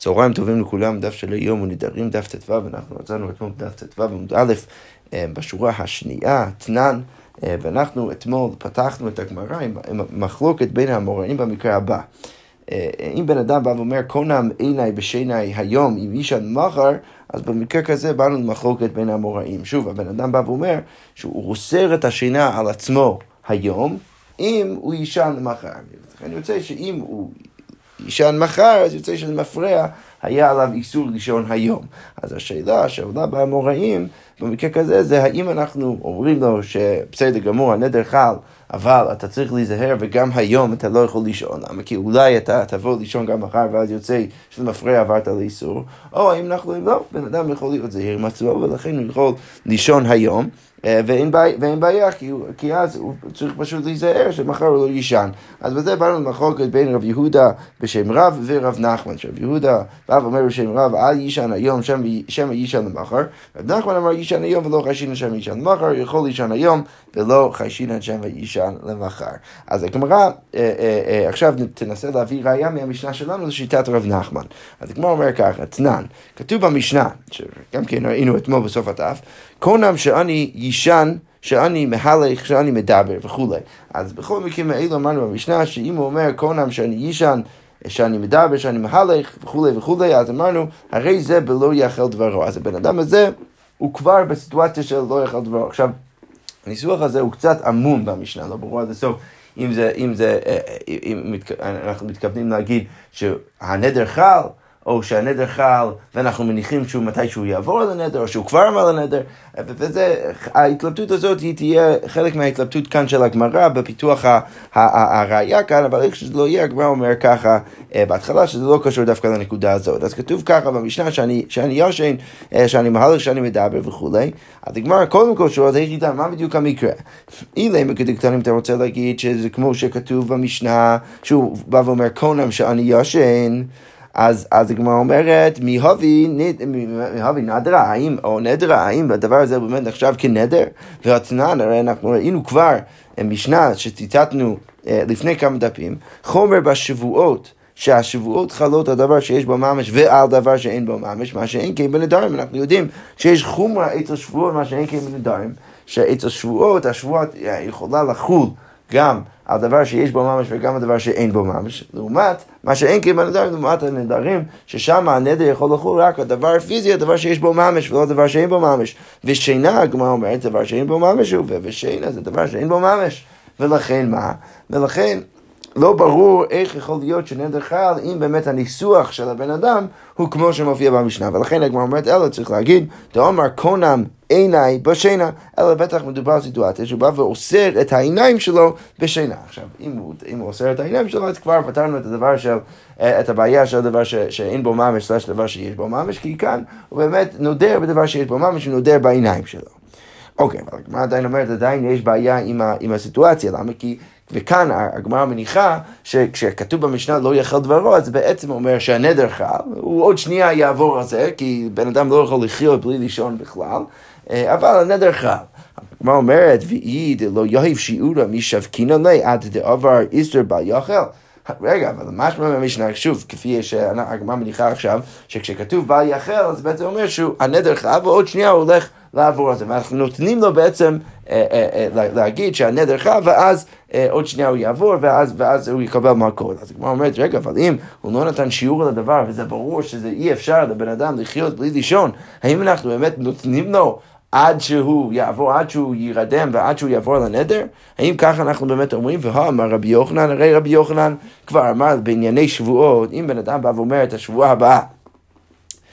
צהריים טובים לכולם, דף של היום ונדרים דף ט"ו, אנחנו מצאנו אתמול דף ט"ו עמוד א', אה, בשורה השנייה, תנן, אה, ואנחנו אתמול פתחנו את הגמרא עם מחלוקת בין המוראים במקרה הבא. אה, אם בן אדם בא ואומר, קונם עיניי בשיני היום, אם אישן מחר, אז במקרה כזה באנו למחלוקת בין המוראים. שוב, הבן אדם בא ואומר שהוא אוסר את השינה על עצמו היום, אם הוא יישן מחר. אני רוצה שאם הוא יישן מחר, אז יוצא שזה מפריע, היה עליו איסור לישון היום. אז השאלה שעולה באמוראים, במקרה כזה, זה האם אנחנו אומרים לו שבסדר גמור, הנדר חל, אבל אתה צריך להיזהר וגם היום אתה לא יכול לישון. למה? כי אולי אתה תבוא לישון גם מחר ואז יוצא שזה מפריע עברת לאיסור. או האם אנחנו אומרים, לא, בן אדם יכול להיות זהיר עם עצמו ולכן הוא יכול לישון היום. אה, ואין בעיה, כי, כי אז הוא צריך פשוט להיזהר שמחר הוא לא יישן. אז בזה באנו למחלוקת בין רב יהודה בשם רב ורב נחמן. שרב יהודה בא ואומר בשם רב, אל יישן היום שם יישן למחר. רב נחמן אמר יישן היום ולא חיישין שם יישן למחר, יכול לישן היום ולא חיישין שם יישן למחר. אז הגמרא אה, אה, עכשיו תנסה להביא ראייה מהמשנה שלנו לשיטת רב נחמן. אז הגמרא אומר ככה, תנן, כתוב במשנה, שגם כן ראינו אתמול בסוף הדף, קונם שאני יישן, שאני מהלך, שאני מדבר וכולי. אז בכל מקרים האלו אמרנו במשנה שאם הוא אומר קונם שאני יישן, שאני מדבר, שאני מהלך וכולי וכולי, אז אמרנו, הרי זה בלא יאכל דברו. אז הבן אדם הזה הוא כבר בסיטואציה של לא יאכל דברו. עכשיו, הניסוח הזה הוא קצת עמום במשנה, לא ברור עד הסוף. אם זה, אם זה, אה, אה, אם אנחנו מתכוונים להגיד שהנדר חל, או שהנדר חל, ואנחנו מניחים שהוא מתי שהוא יעבור על הנדר, או שהוא כבר אמר על הנדר, וזה, ההתלבטות הזאת היא תהיה חלק מההתלבטות כאן של הגמרא בפיתוח הראייה כאן, אבל איך שזה לא יהיה, הגמרא אומר ככה אה, בהתחלה, שזה לא קשור דווקא לנקודה הזאת. אז כתוב ככה במשנה שאני, שאני יושן, אה, שאני מהלך, שאני מדבר וכולי. אז הגמרא קודם כל שואלת, איך ידע, מה בדיוק המקרה? אילם כדקטנים אתה רוצה להגיד שזה כמו שכתוב במשנה, שהוא בא ואומר קונם שאני יושן. אז, אז הגמרא אומרת, מהווי נדרה, האם, או נדרה, האם הדבר הזה באמת נחשב כנדר? והתנן, הרי אנחנו ראינו כבר משנה שציטטנו אה, לפני כמה דפים, חומר בשבועות. שהשבועות חלות על דבר שיש בו ממש ועל דבר שאין בו ממש, מה שאין כן בנדרים. אנחנו יודעים שיש חומרה אצל שבועות, מה שאין כן בנדרים, שאצל שבועות, השבועות יכולה לחול גם על דבר שיש בו ממש וגם על דבר שאין בו ממש, לעומת מה שאין כן בנדרים, לעומת הנדרים, ששם הנדר יכול לחול רק על דבר הפיזי, הדבר שיש בו ממש ולא דבר שאין בו ממש. ושינה, הגמרא אומרת, דבר שאין בו ממש הוא, ושינה זה דבר שאין בו ממש. ולכן מה? ולכן לא ברור איך יכול להיות שנדר חל אם באמת הניסוח של הבן אדם הוא כמו שמופיע במשנה. ולכן הגמרא אומרת, אלא צריך להגיד, תאמר קונם עיניי בשינה, אלא בטח מדובר על סיטואציה שהוא בא ואוסר את העיניים שלו בשינה. עכשיו, אם הוא, אם הוא אוסר את העיניים שלו, אז כבר פתרנו את הדבר של, את הבעיה של הדבר ש, שאין בו ממש, סלש דבר שיש בו ממש, כי כאן הוא באמת נודר בדבר שיש בו ממש, הוא נודר בעיניים שלו. אוקיי, אבל הגמרא עדיין אומרת, עדיין יש בעיה עם, ה, עם הסיטואציה, למה? כי וכאן הגמרא מניחה שכשכתוב במשנה לא יאכל דברו, אז בעצם אומר שהנדר חל, הוא עוד שנייה יעבור על זה, כי בן אדם לא יכול לחיות בלי לישון בכלל, אה, אבל הנדר חל. הגמרא אומרת, ואי דלא יאהב שיעורא משבקינא לי עד דעבר איסר בל יאכל. רגע, אבל משמע מהמשנה, שוב, כפי שהגמרא מניחה עכשיו, שכשכתוב בל יאכל, אז בעצם אומר שהוא הנדר חל, ועוד שנייה הוא הולך לעבור על זה, ואנחנו נותנים לו בעצם אה, אה, אה, להגיד שהנדר חל, ואז עוד שנייה הוא יעבור, ואז, ואז הוא יקבל מכות. אז הגמרא אומרת, רגע, אבל אם הוא לא נתן שיעור לדבר, וזה ברור שזה אי אפשר לבן אדם לחיות בלי לישון, האם אנחנו באמת נותנים לו עד שהוא יעבור, עד שהוא יירדם ועד שהוא יעבור לנדר? האם ככה אנחנו באמת אומרים, והאמר רבי יוחנן, הרי רבי יוחנן כבר אמר בענייני שבועות, אם בן אדם בא ואומר את השבועה הבאה,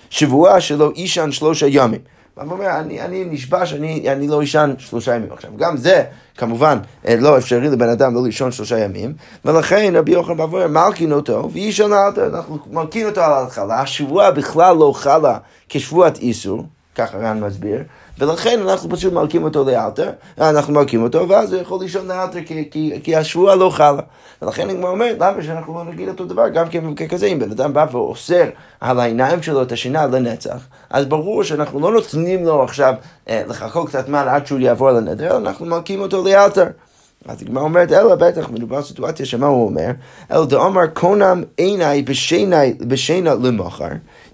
שבועה שלו אישן שלושה ימים. הוא אומר, אני, אני נשבע שאני אני לא אשן שלושה ימים. עכשיו, גם זה, כמובן, אה, לא אפשרי לבן אדם לא לישון שלושה ימים, ולכן רבי יוחנן ואומר, מלכין אותו, ואישן אלתר, אנחנו מלכין אותו על ההתחלה, השבועה בכלל לא חלה כשבועת איסור, ככה רן מסביר, ולכן אנחנו פשוט מלקים אותו לאלתר, אנחנו מלקים אותו, ואז הוא יכול לישון לאלתר כי, כי, כי השבועה לא חלה. ולכן אני אומר, למה שאנחנו לא נגיד אותו דבר, גם כן במקרה כזה, אם בן אדם בא ואוסר על העיניים שלו את השינה לנצח, אז ברור שאנחנו לא נותנים לו עכשיו אה, לחכות קצת זמן עד שהוא יעבור לנדר, אנחנו מלקים אותו לאלתר. אז הגמרא אומרת, אלא בטח מדובר בסיטואציה שמה הוא אומר? אלא דאמר קונם עיניי בשינה למחר,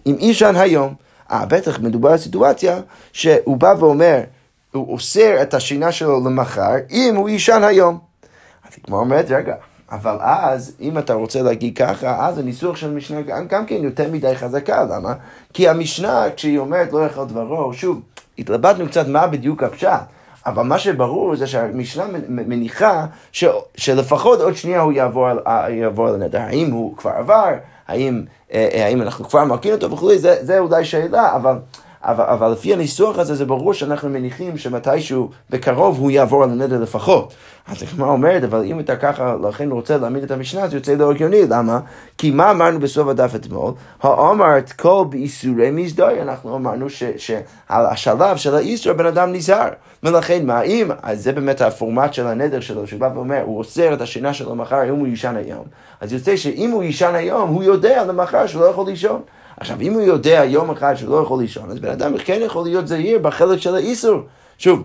אם אישן היום. אה, בטח מדובר על סיטואציה שהוא בא ואומר, הוא אוסר את השינה שלו למחר, אם הוא יישן היום. אז הגמרא אומרת, רגע, אבל אז, אם אתה רוצה להגיד ככה, אז הניסוח של המשנה גם, גם כן יותר מדי חזקה, למה? כי המשנה, כשהיא אומרת לא יכול דברו, שוב, התלבטנו קצת מה בדיוק הפשט. אבל מה שברור זה שהמשנה מניחה ש, שלפחות עוד שנייה הוא יעבור, על הנדר. האם הוא כבר עבר, האם, אה, אה, האם אנחנו כבר מרכין אותו וכולי, זה, זה אולי שאלה, אבל... אבל, אבל לפי הניסוח הזה זה ברור שאנחנו מניחים שמתישהו בקרוב הוא יעבור על הנדר לפחות. אז הגמרא אומרת, אבל אם אתה ככה, לכן רוצה להעמיד את המשנה, זה יוצא לא הגיוני, למה? כי מה אמרנו בסוף הדף אתמול? האמרת כל באיסורי מזדוי, אנחנו אמרנו שעל השלב של האיסור בן אדם נזהר. ולכן מה אם, אז זה באמת הפורמט של הנדר שלו, שבא ואומר, הוא אוסר את השינה שלו מחר, אם הוא יישן היום. אז יוצא שאם הוא יישן היום, הוא יודע למחר שהוא לא יכול לישון. עכשיו, אם הוא יודע יום אחד שהוא לא יכול לישון, אז בן אדם כן יכול להיות זהיר בחלק של האיסור. שוב,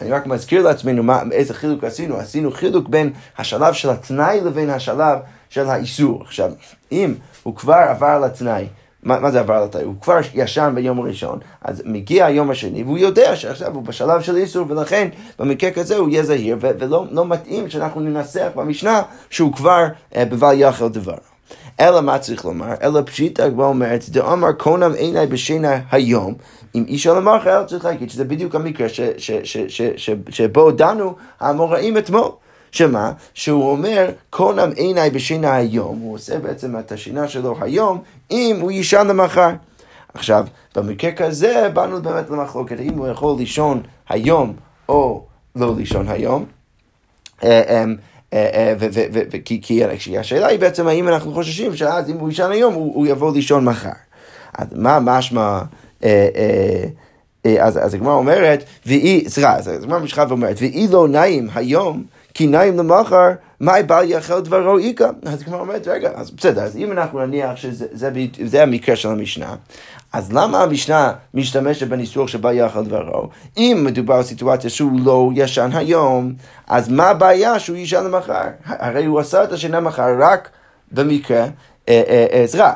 אני רק מזכיר לעצמנו מה, איזה חילוק עשינו. עשינו חילוק בין השלב של התנאי לבין השלב של האיסור. עכשיו, אם הוא כבר עבר לתנאי, מה, מה זה עבר לתנאי? הוא כבר ישן ביום הראשון, אז מגיע היום השני, והוא יודע שעכשיו הוא בשלב של איסור, ולכן במקרה כזה הוא יהיה זהיר, ולא לא מתאים שאנחנו ננסח במשנה שהוא כבר אה, בבל יחל דבר. אלא מה צריך לומר? אלא פשיטא הגמרא אומרת, דאמר קונם עיניי בשינה היום, אם איש על המוח, אלא צריך להגיד שזה בדיוק המקרה ש, ש, ש, שבו דנו האמוראים אתמול. שמה? שהוא אומר, קונם עיניי בשינה היום, הוא עושה בעצם את השינה שלו היום, אם הוא יישן למחר. עכשיו, במקרה כזה באנו באמת למחלוקת, האם הוא יכול לישון היום או לא לישון היום. אה, אה, אה, כי השאלה היא בעצם האם אנחנו חוששים שאז אם הוא יישן היום הוא יבוא לישון מחר. אז מה משמע... אז, אז הגמרא אומרת, סליחה, אז הגמרא ממשיכה ואומרת, והיא לא נעים היום, כי נעים למחר, מאי בל יאכל דברו איכה? אז הגמרא אומרת, רגע, אז בסדר, אז אם אנחנו נניח שזה זה, זה המקרה של המשנה, אז למה המשנה משתמשת בניסוח שבל יאכל דברו? אם מדובר על סיטואציה שהוא לא ישן היום, אז מה הבעיה שהוא ישן למחר? הרי הוא עשה את השינה מחר רק במקרה, עזרה. אה, אה,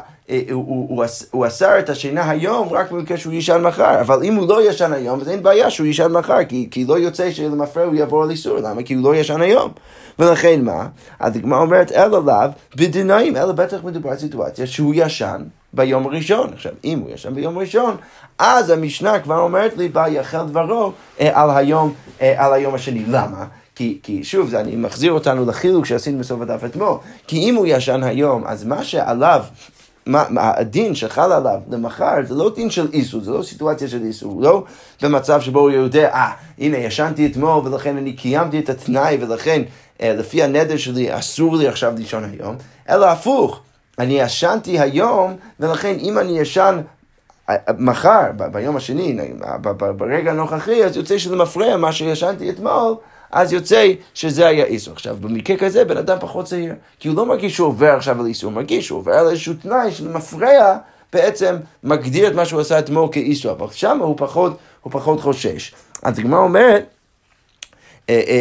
הוא, הוא, הוא אסר את השינה היום רק במקרה שהוא ישן מחר, אבל אם הוא לא ישן היום, אז אין בעיה שהוא ישן מחר, כי, כי לא יוצא שלמפרע הוא יעבור על איסור, למה? כי הוא לא ישן היום. ולכן מה? אז הגמרא אומרת, אלא לאו בדינאים, אלא בטח מדובר על סיטואציה שהוא ישן ביום הראשון. עכשיו, אם הוא ישן ביום הראשון, אז המשנה כבר אומרת לי, בא יחל דברו אה, על, היום, אה, על היום השני. למה? כי, כי שוב, זה, אני מחזיר אותנו לחילוק שעשינו בסוף הדף אתמול. כי אם הוא ישן היום, אז מה שעליו מה, מה, הדין שחל עליו למחר זה לא דין של איסור, זה לא סיטואציה של איסור, לא במצב שבו הוא יודע, אה, הנה ישנתי אתמול ולכן אני קיימתי את התנאי ולכן אה, לפי הנדר שלי אסור לי עכשיו לישון היום, אלא הפוך, אני ישנתי היום ולכן אם אני ישן אה, מחר, ביום השני, ברגע הנוכחי, אז יוצא שזה מפריע מה שישנתי אתמול. אז יוצא שזה היה איסור. עכשיו, במקרה כזה בן אדם פחות צעיר, כי הוא לא מרגיש שהוא עובר עכשיו על איסור, הוא מרגיש שהוא עובר על איזשהו תנאי שמפריע, בעצם מגדיר את מה שהוא עשה אתמול כאיסור, אבל שם הוא פחות, הוא פחות חושש. אז הגמרא אומרת,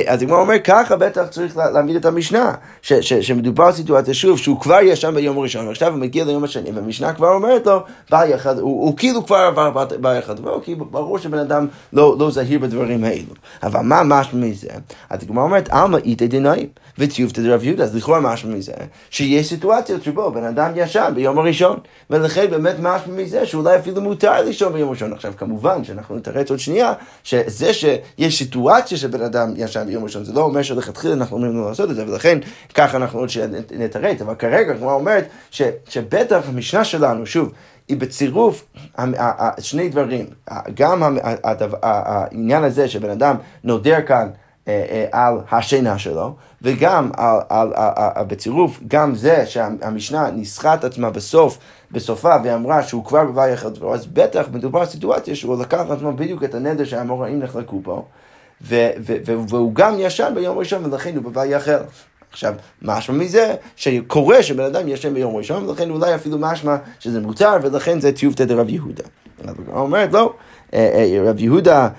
אז הגמרא אומר, ככה בטח צריך להעמיד את המשנה, ש, ש, שמדובר על סיטואציה, שוב, שהוא כבר ישן ביום הראשון, ועכשיו הוא מגיע ליום השני, והמשנה כבר אומרת לו, בעל יחד, הוא, הוא כאילו כבר עבר בעל יחד, כי ברור שבן אדם לא, לא זהיר בדברים האלו. אבל מה משמע מזה? אז הגמרא אומרת, עלמא איתא דנאים, וציופתא דרב יהודה, אז לכאורה משמע מזה, שיש סיטואציות שבו בן אדם ישן ביום הראשון, ולכן באמת משמע מזה שאולי אפילו מותר לישון ביום הראשון. עכשיו, כמובן שאנחנו נתרץ עוד שנייה, שזה שיש סיטואציה שבן אדם ישן ביום ראשון, זה לא אומר שלכתחילה אנחנו אומרים לו לעשות את זה, ולכן ככה אנחנו עוד נתרץ, אבל כרגע כמו אומרת ש, שבטח המשנה שלנו, שוב, היא בצירוף שני דברים, גם העניין הזה שבן אדם נודר כאן אה, אה, על השינה שלו, וגם על, על, על, על, בצירוף, גם זה שהמשנה ניסחה את עצמה בסוף, בסופה, ואמרה שהוא כבר בבא יחד דברו, אז בטח מדובר בסיטואציה שהוא לקח על עצמו בדיוק את הנדר שהאמוראים נחלקו בו. והוא גם ישן ביום ראשון ולכן הוא בבא יחל. עכשיו, משמע מזה שקורה שבן אדם ישן ביום ראשון, ולכן אולי אפילו משמע שזה מותר, ולכן זה טיובתא דרב יהודה. הגמרא אומרת, לא. רב יהודה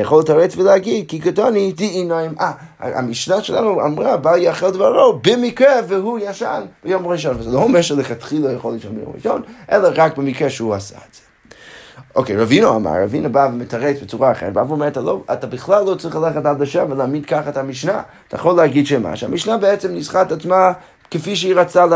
יכול לתרץ ולהגיד, כי קטוני דאיניים. אה, המשנה שלנו אמרה, בל יאכל דברו, במקרה והוא ישן ביום ראשון. וזה לא אומר שלכתחילה יכול לישון ביום ראשון, אלא רק במקרה שהוא עשה את זה. אוקיי, רבינו אמר, רבינו בא ומתרץ בצורה אחרת, בא ואומר, אתה, לא, אתה בכלל לא צריך ללכת עד לשם ולהעמיד ככה את המשנה. אתה יכול להגיד שמה? שהמשנה בעצם ניסחה את עצמה כפי שהיא רצתה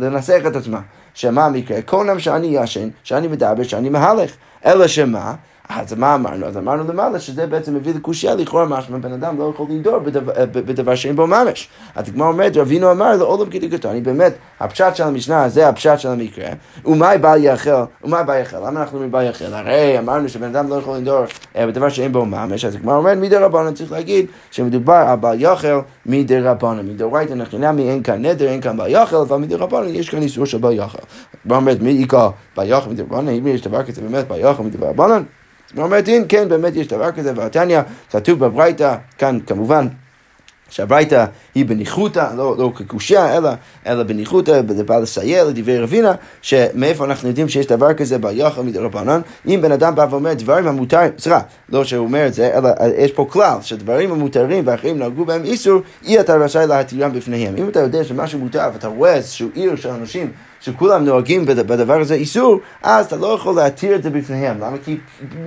לנסח את עצמה. שמה המקרה? כל נם שאני ישן, שאני מדבר, שאני מהלך. אלא שמה? אז מה אמרנו? אז אמרנו למעלה שזה בעצם מביא לקושייה לכאורה משמע בן אדם לא יכול לנדור בדבר, בדבר שאין בו ממש. אז כמו אומרת, רבינו אמר לעולם כדגתני, באמת, הפשט של המשנה זה הפשט של המקרה, ומאי בל יאכל, ומאי בל יאכל, למה אנחנו אומרים בל יאכל? הרי אמרנו שבן אדם לא יכול לנדור אה, בדבר שאין בו ממש, אז כמו אומרת מדי רבנן צריך להגיד שמדובר על בל יאכל מדי רבנן, מדאורייתא נחינמי אין כאן נדר, אין כאן בל יאכל, אבל מדי רבנן יש כאן איסור של בל יאכל. כמו אומרת מי יקרא בל יאכל מדי רבנן? זאת אומרת, אם כן, באמת יש דבר כזה, והתניא כתוב בברייתא, כאן כמובן, שהברייתא היא בניחותא, לא, לא כקושייה, אלא, אלא בניחותא, זה בא לסייע לדברי רבינה, שמאיפה אנחנו יודעים שיש דבר כזה ביחד מדרבנן, אם בן אדם בא ואומר דברים המותרים, סליחה, לא שהוא אומר את זה, אלא יש פה כלל, שדברים המותרים ואחרים נהגו בהם איסור, אי אתה רשאי להתירם בפניהם. אם אתה יודע שמשהו מותר ואתה רואה איזשהו עיר של אנשים שכולם נוהגים בדבר הזה איסור, אז אתה לא יכול להתיר את זה בפניהם. למה? כי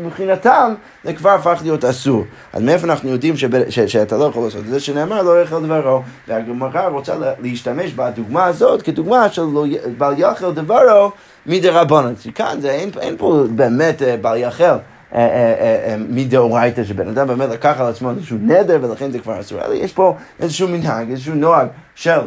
מבחינתם זה כבר הפך להיות אסור. אז מאיפה אנחנו יודעים שב, ש, שאתה לא יכול לעשות את זה? שנאמר לא יאכל דברו. והגמרא רוצה להשתמש בדוגמה הזאת כדוגמה של לא, בל יאכל דברו מדרבנן. כאן זה, אין, אין פה באמת אה, בל יאכל. אה, אה, מדאורייתא, שבן אדם באמת לקח על עצמו איזשהו נדר ולכן זה כבר אסור, אלא יש פה איזשהו מנהג, איזשהו נוהג של,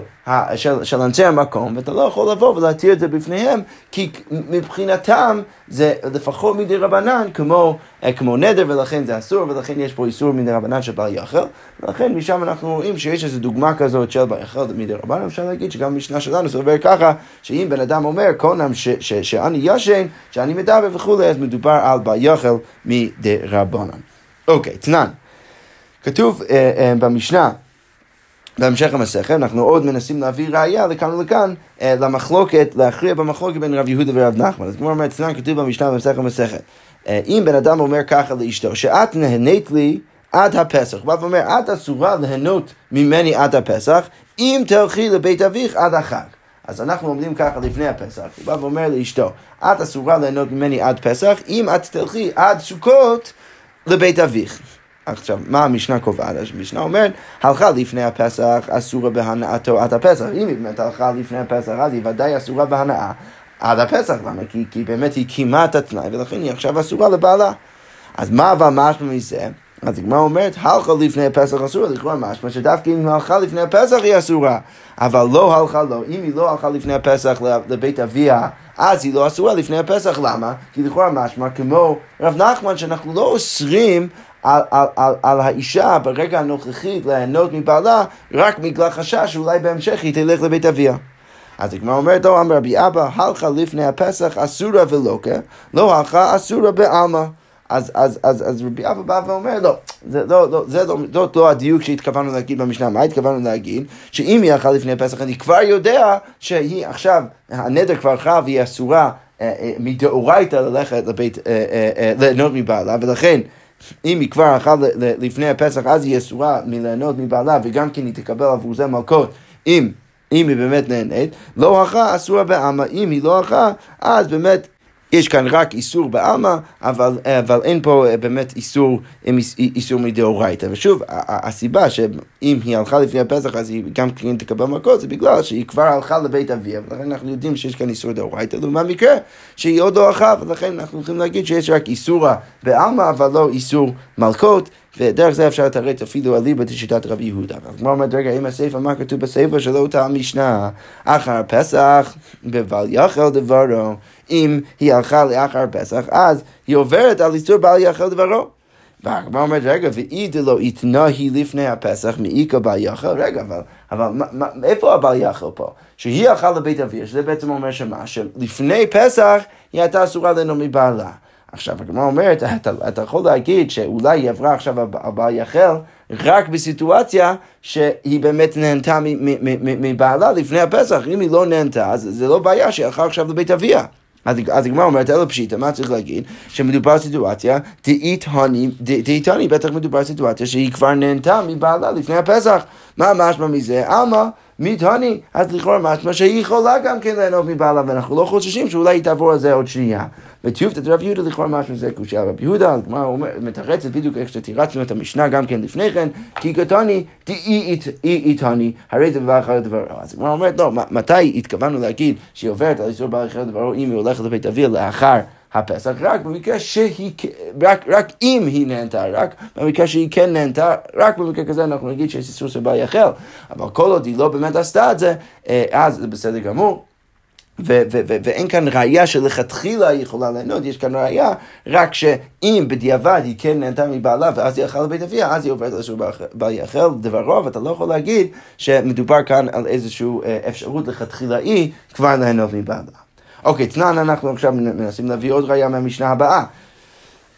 של, של אנשי המקום, ואתה לא יכול לבוא ולהתיר את זה בפניהם, כי מבחינתם זה לפחות מדי רבנן כמו, אה, כמו נדר, ולכן זה אסור, ולכן יש פה איסור מדי רבנן של בל יחל, ולכן משם אנחנו רואים שיש איזו דוגמה כזאת של בל יחל מדי רבנן, אפשר להגיד שגם המשנה שלנו סובר ככה, שאם בן אדם אומר קונם שאני ישן, שאני מדבר וכולי, אז מדובר על בל יחל מדי רבנן. אוקיי, תנן. כתוב uh, uh, במשנה בהמשך המסכת, אנחנו עוד מנסים להביא ראייה לכאן ולכאן, אה, למחלוקת, להכריע במחלוקת בין רב יהודה ורב נחמן. אז כמו אומרת, אצלנו כתוב במשנה במסכת המסכת. אה, אם בן אדם אומר ככה לאשתו, שאת נהנית לי עד הפסח, הוא בא ואומר, את אסורה ליהנות ממני עד הפסח, אם תלכי לבית אביך עד החג. אז אנחנו עומדים ככה לפני הפסח, הוא בא ואומר לאשתו, את אסורה ליהנות ממני עד פסח, אם את תלכי עד סוכות לבית אביך. עכשיו, מה המשנה קובעת? המשנה אומרת, הלכה לפני הפסח אסורה בהנאתו עד הפסח. אם היא באמת הלכה לפני הפסח, אז היא ודאי אסורה בהנאה עד הפסח. למה? כי, כי באמת היא קיימה את התנאי, ולכן היא עכשיו אסורה לבעלה. אז מה אבל משמע מזה? אז הגמרא אומרת, הלכה לפני הפסח אסורה, לכאורה משמע שדווקא אם היא הלכה לפני הפסח היא אסורה, אבל לא הלכה לו, אם היא לא הלכה לפני הפסח לבית אביה, אז היא לא אסורה לפני הפסח, למה? כי לכאורה משמע כמו רב נחמן שאנחנו לא אוסרים על, על, על, על האישה ברגע הנוכחי ליהנות מבעלה רק בגלל חשש שאולי בהמשך היא תלך לבית אביה. אז הגמרא אומרת לו, אמר רבי אבא, הלכה לפני הפסח אסורה ולוקה, לא הלכה אסורה בעלמא. אז, אז, אז, אז רבי אבא בא ואומר, לא, זה לא, לא, זה לא, לא, לא הדיוק שהתכוונו להגיד במשנה, מה התכוונו להגיד? שאם היא הלכה לפני הפסח, אני כבר יודע שהיא עכשיו, הנדר כבר חל והיא אסורה אה, אה, מדאורייתא ללכת לבית, אה, ליהנות מבעלה, ולכן אם היא כבר הלכה לפני הפסח, אז היא אסורה מליהנות מבעלה, וגם כן היא תקבל עבור זה מלכות, אם, אם היא באמת נהנית, לא הלכה אסורה בעלמא, אם היא לא הלכה, אז באמת יש כאן רק איסור בעלמא, אבל, אבל אין פה אה, באמת איסור, איסור מדאורייתא. ושוב, הסיבה שאם היא הלכה לפני הפסח אז היא גם כן תקבל מכות, זה בגלל שהיא כבר הלכה לבית אביה, ולכן אנחנו יודעים שיש כאן איסור דאורייתא, לעומת מקרה שהיא עוד לא הלכה, ולכן אנחנו יכולים להגיד שיש רק איסורה בעלמא, אבל לא איסור מלכות. ודרך זה אפשר לתרץ אפילו אליבא דשיטת רבי יהודה. הגמרא אומרת, רגע, אם הספר, מה כתוב בספר שלא אותה המשנה? אחר פסח, בבל יחל דברו. אם היא הלכה לאחר פסח, אז היא עוברת על איסור בל יחל דברו. והגמרא אומרת, רגע, ואי דלא היא לפני הפסח מאיכא בל יחל, רגע, אבל, אבל מה, מה, איפה הבל יחל פה? שהיא הלכה לבית אביה, שזה בעצם אומר שמה? שלפני פסח היא הייתה אסורה לנו מבעלה. עכשיו, הגמרא אומרת, אתה, אתה יכול להגיד שאולי היא עברה עכשיו הבעל יחל רק בסיטואציה שהיא באמת נהנתה מבעלה לפני הפסח. אם היא לא נהנתה, אז זה לא בעיה שהיא הלכה עכשיו לבית אביה. אז אז הגמרא אומרת, אלא פשיטא, מה צריך להגיד? שמדובר סיטואציה, דאית הני, בטח מדובר סיטואציה שהיא כבר נהנתה מבעלה לפני הפסח. מה משמע מזה? עלמא. מתהני, אז לכאורה משמע שהיא יכולה גם כן ליהנות מבעלה, ואנחנו לא חוששים שאולי היא תעבור על זה עוד שנייה. וטיובתא רב יהודה לכאורה משמע זה קושייה רב יהודה, הגמרא מתרצת בדיוק איך שתירצנו את המשנה גם כן לפני כן, כי קטני דאי איתני, הרי זה בבעל אחר דברו. אז הגמרא אומרת, לא, מתי התכוונו להגיד שהיא עוברת על איסור בעל אחר דברו אם היא הולכת לבית אביה לאחר הפסח, רק במקרה שהיא, רק, רק אם היא נהנתה, רק במקרה שהיא כן נהנתה, רק במקרה כזה אנחנו נגיד שיש איסור של בעל יחל. אבל כל עוד היא לא באמת עשתה את זה, אה, אז זה בסדר גמור. ו- ו- ו- ואין כאן ראייה שלכתחילה היא יכולה ליהנות, יש כאן ראייה רק שאם בדיעבד היא כן נהנתה מבעלה ואז היא הלכה לבית אביה, אז היא עוברת לאיזשהו בעל יאכל דברו, ואתה לא יכול להגיד שמדובר כאן על איזושהי אה, אפשרות לכתחילאי כבר ליהנות מבעלה. אוקיי, תנן אנחנו עכשיו מנסים להביא עוד ראייה מהמשנה הבאה.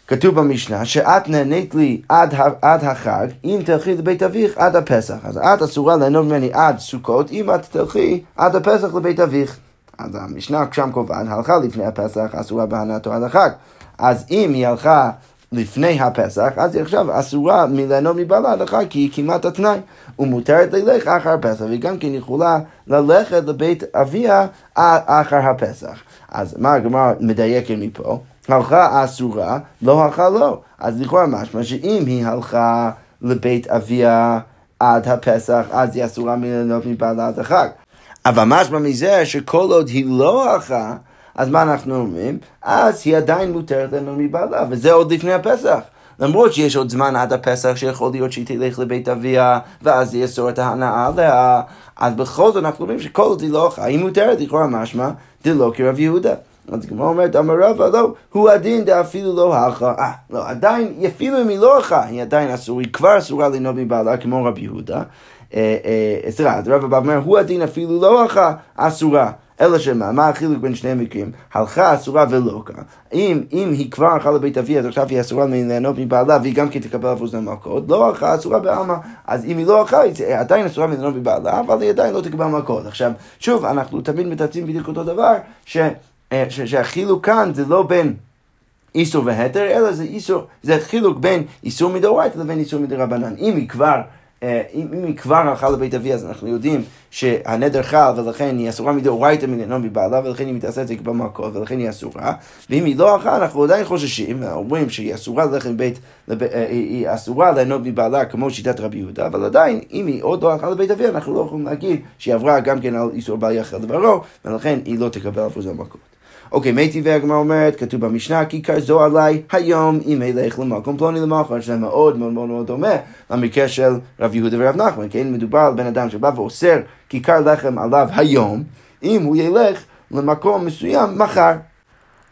כתוב במשנה שאת נהנית לי עד, עד החג אם תלכי לבית אביך עד הפסח. אז את אסורה ליהנות ממני עד סוכות אם את תלכי עד הפסח לבית אביך. אז המשנה שם קובעת, הלכה לפני הפסח, אסורה בהנאתו עד החג. אז אם היא הלכה לפני הפסח, אז היא עכשיו אסורה מליהנות מבעלה עד החג, כי היא כמעט התנאי. ומותרת ללך אחר הפסח, והיא גם כן יכולה ללכת לבית אביה אחר הפסח. אז מה הגמרא מדייקת מפה? הלכה אסורה, לא הלכה לא. אז לכאורה משמע שאם היא הלכה לבית אביה עד הפסח, אז היא אסורה מליהנות מבעלה עד החג. אבל משמע מזה שכל עוד היא לא הלכה, אז מה אנחנו אומרים? אז היא עדיין מותרת לנו מבעלה, וזה עוד לפני הפסח. למרות שיש עוד זמן עד הפסח שיכול להיות שהיא תלך לבית אביה ואז יאסור את ההנאה עליה, אז בכל זאת אנחנו אומרים שכל עוד היא לא הלכה, היא מותרת לכאורה משמע דלא כרב יהודה. אז כמו אומרת, אמר רבא, לא, הוא הדין דאפילו לא הלכה. אה, לא, עדיין, אפילו אם היא לא הלכה, היא עדיין אסור, היא כבר אסורה לנהוג מבעלה כמו רבי יהודה. אה, אה, סליחה, אז רבא בא ואומר, הוא הדין אפילו לא הלכה, אסורה. אלא שמה, מה החילוק בין שני המקרים? הלכה אסורה ולא כאן. אם, אם היא כבר הלכה לבית אבי, אז עכשיו היא אסורה ליהנות מבעלה, והיא גם כן תקבל עבור זמן מכות, לא הלכה אסורה בעלמא. אז אם היא לא הלכה, היא עדיין אסורה ליהנות מבעלה, אבל היא עדיין לא תקבל מכות. עכשיו, שוב, אנחנו תמיד מתעצים בדיוק אותו דבר, ש, אה, ש, שהחילוק כאן זה לא בין... איסור והתר, אלא זה איסור, זה חילוק בין איסור מדאורייתא לבין איסור מדרבנן. אם היא כבר אם, אם היא כבר הלכה לבית אבי, אז אנחנו יודעים שהנדר חל, ולכן היא אסורה מדאורייתא מלנון מבעלה, ולכן היא מתעשית זה במקום, ולכן היא אסורה. ואם היא לא הלכה, אנחנו עדיין חוששים, אומרים שהיא אסורה ללכת לבית, לב, אה, היא אסורה ליהנות מבעלה, כמו שיטת רבי יהודה, אבל עדיין, אם היא עוד לא הלכה לבית אבי, אנחנו לא יכולים להגיד שהיא עברה גם כן על איסור בעל יחד דברו, ולכן היא לא תקבל עבור זה מכות. אוקיי, מי טבעי הגמרא אומרת, כתוב במשנה, כי כזו עליי היום אם אלך למקום פלוני למחר, שזה מאוד מאוד מאוד מאוד דומה למקרה של רב יהודה ורב נחמן, כן? מדובר על בן אדם שבא ואוסר כיכר לחם עליו היום, אם הוא ילך למקום מסוים מחר.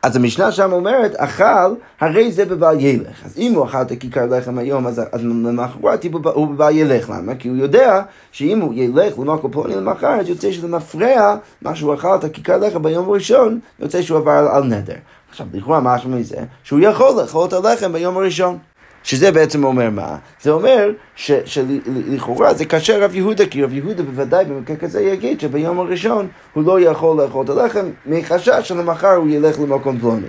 אז המשנה שם אומרת, אכל, הרי זה בבעל ילך. אז אם הוא אכל את הכיכר לחם היום, אז, אז למחרת הוא בבעל ילך. למה? כי הוא יודע שאם הוא ילך למקום פלוני למחר, אז יוצא שזה מפריע מה שהוא אכל את הכיכר לחם ביום הראשון, יוצא שהוא עבר על, על נדר. עכשיו, לכאורה משהו מזה, שהוא יכול לאכול את הלחם ביום הראשון. שזה בעצם אומר מה? זה אומר שלכאורה זה קשה רב יהודה, כי רב יהודה בוודאי במקרה כזה יגיד שביום הראשון הוא לא יכול לאכול את הלחם, מחשש שלמחר הוא ילך למקום פלוני.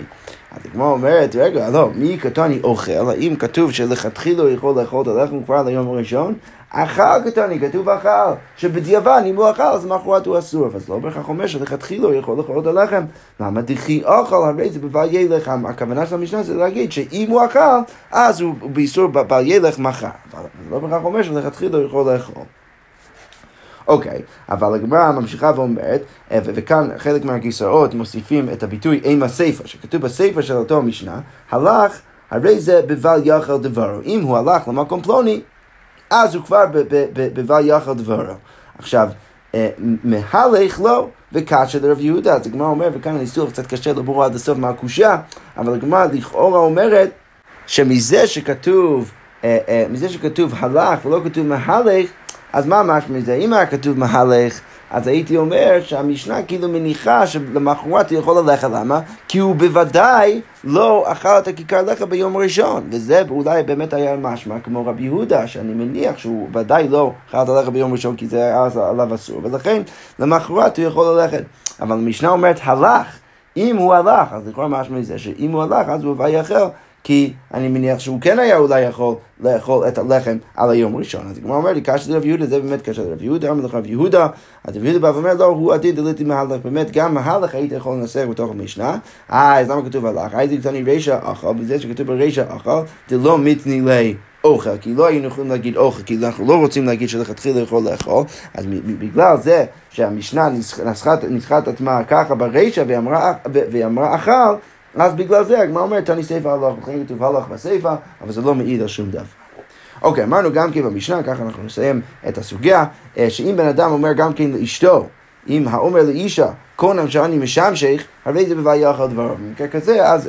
אז הגמרא אומרת, רגע, לא, מי קטני אוכל? האם כתוב שלכתחילה הוא יכול לאכול את הלחם כבר ליום הראשון? אכל קטני, כתוב אכל, שבדיעבד אם הוא אכל אז למחרת הוא אסור, אבל זה לא בהכרח אומר שלכתחילה הוא יכול לאכול את הלחם. למה דכי אוכל הרי זה בבל ילך, הכוונה של המשנה זה להגיד שאם הוא אכל אז הוא באיסור בבל ילך מחר. אבל זה לא בהכרח אומר שלכתחילה הוא יכול לאכול. אוקיי, אבל הגמרא ממשיכה ואומרת, אה, וכאן חלק מהגרסאות מוסיפים את הביטוי אימה הסיפא, שכתוב בסיפא של אותו משנה, הלך, הרי זה בבל יחל דברו. אם הוא הלך למקום פלוני, אז הוא כבר בבל יחל דברו. עכשיו, אה, מהלך לו וקשה לרב יהודה. אז הגמרא אומרת, וכאן הניסוח קצת קשה לברור עד הסוף מהקושייה, אבל הגמרא לכאורה אומרת שמזה שכתוב, אה, מזה שכתוב הלך ולא כתוב מהלך, אז מה משמע מזה? אם היה כתוב מהלך, אז הייתי אומר שהמשנה כאילו מניחה שלמחרת הוא יכול ללכת, למה? כי הוא בוודאי לא אכל את הכיכר לחם ביום ראשון, וזה אולי באמת היה משמע כמו רבי יהודה, שאני מניח שהוא ודאי לא אכל את הלחם ביום ראשון כי זה היה עליו אסור, ולכן למחרת הוא יכול ללכת. אבל המשנה אומרת הלך. אם הוא הלך, אז לכאורה משמע מזה שאם הוא הלך, אז הוא ויאכל. כי אני מניח שהוא כן היה אולי יכול לאכול את הלחם על היום הראשון. אז הגמרא אומר לי, קשה לרב יהודה, זה באמת קשה לרב יהודה, אמר לך רב יהודה, אז רב יהודה בא ואומר, לא, הוא עתיד דליתי מהלך, באמת, גם מהלך היית יכול לנסח בתוך המשנה. אה, אז למה כתוב הלך? הייתי קטני רישא אכל, בזה שכתוב ברישא אכל, דלא מתני לי. אוכל, כי לא היינו יכולים להגיד אוכל, כי אנחנו לא רוצים להגיד שלכתחילה יכול לאכול, אז בגלל זה שהמשנה ניסחה את עצמה ככה ברישא אמרה אכל, אז בגלל זה הגמרא אומרת, תני סיפא הלך, לכן כתוב הלך בסיפא, אבל זה לא מעיד על שום דבר. אוקיי, אמרנו גם כן במשנה, ככה אנחנו נסיים את הסוגיה, אה, שאם בן אדם אומר גם כן לאשתו, אם האומר לאישה, קונם שאני משמשך, הרי זה בבעיה יאכל דברו. במקרה כזה, אז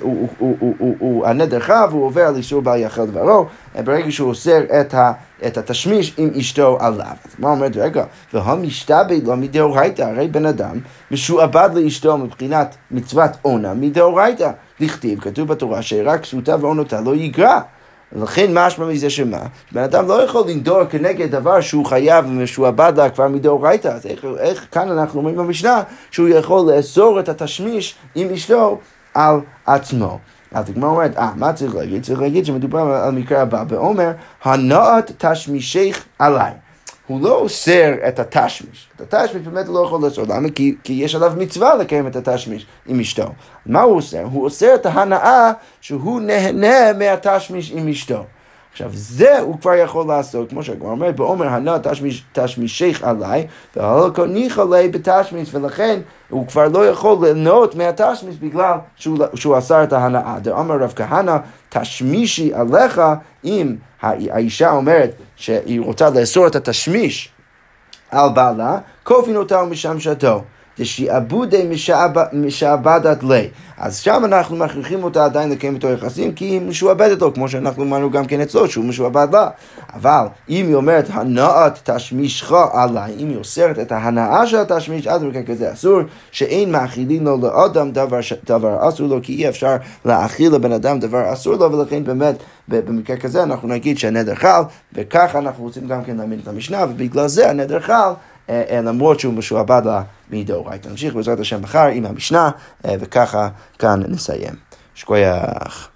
הוא, הנדר חב, הוא עובר על איסור בעיה יאכל דברו, ברגע שהוא אוסר את, את התשמיש עם אשתו עליו. אז מה אומרת, רגע, והמשתבד לו מדאורייתא, הרי בן אדם משועבד לאשתו מבחינת מצוות עונה מדאורייתא. לכתיב, כתוב בתורה, שרק כסותה ועונותה לא יגרע. ולכן משמע מזה שמה? בן אדם לא יכול לנדור כנגד דבר שהוא חייב ומשועבד לה כבר מדאורייתא. אז איך, איך כאן אנחנו אומרים במשנה שהוא יכול לאסור את התשמיש עם אשתו על עצמו. אז הגמרא אומרת, אה, מה צריך להגיד? צריך להגיד שמדובר על המקרה הבא, ואומר, הנעת תשמישך עליי. הוא לא אוסר את התשמיש. את התשמיש באמת הוא לא יכול לאסור. למה? כי, כי יש עליו מצווה לקיים את התשמיש עם אשתו. מה הוא אוסר? הוא אוסר את ההנאה שהוא נהנה מהתשמיש עם אשתו. עכשיו, זה הוא כבר יכול לעשות, כמו שהגמרא אומרת, בעומר הנא תשמישך עליי, והלכו ניחא לי בתשמיש, ולכן הוא כבר לא יכול ליהנות מהתשמיש בגלל שהוא, שהוא עשה את ההנאה. דאמר רב כהנא, תשמישי עליך, אם האישה אומרת שהיא רוצה לאסור את התשמיש על בעלה, כופין אותה ומשמשתו. דשעבודי משעבדת לי. אז שם אנחנו מכריחים אותה עדיין לקיים איתו יחסים, כי היא משועבדת לו, כמו שאנחנו אמרנו גם כן אצלו, שהוא משועבד לה. אבל אם היא אומרת, הנעת תשמישך עליי, אם היא אוסרת את ההנאה של התשמיש, אז במקרה כזה אסור, שאין מאכילים לו לאדם דבר, דבר אסור לו, כי אי אפשר להאכיל לבן אדם דבר אסור לו, ולכן באמת במקרה כזה אנחנו נגיד שהנדר חל, וככה אנחנו רוצים גם כן להאמין את המשנה, ובגלל זה הנדר חל. אה, אה, למרות שהוא משועבד לה מדאורייתא. נמשיך בעזרת השם מחר עם המשנה, אה, וככה כאן נסיים. שכוייח.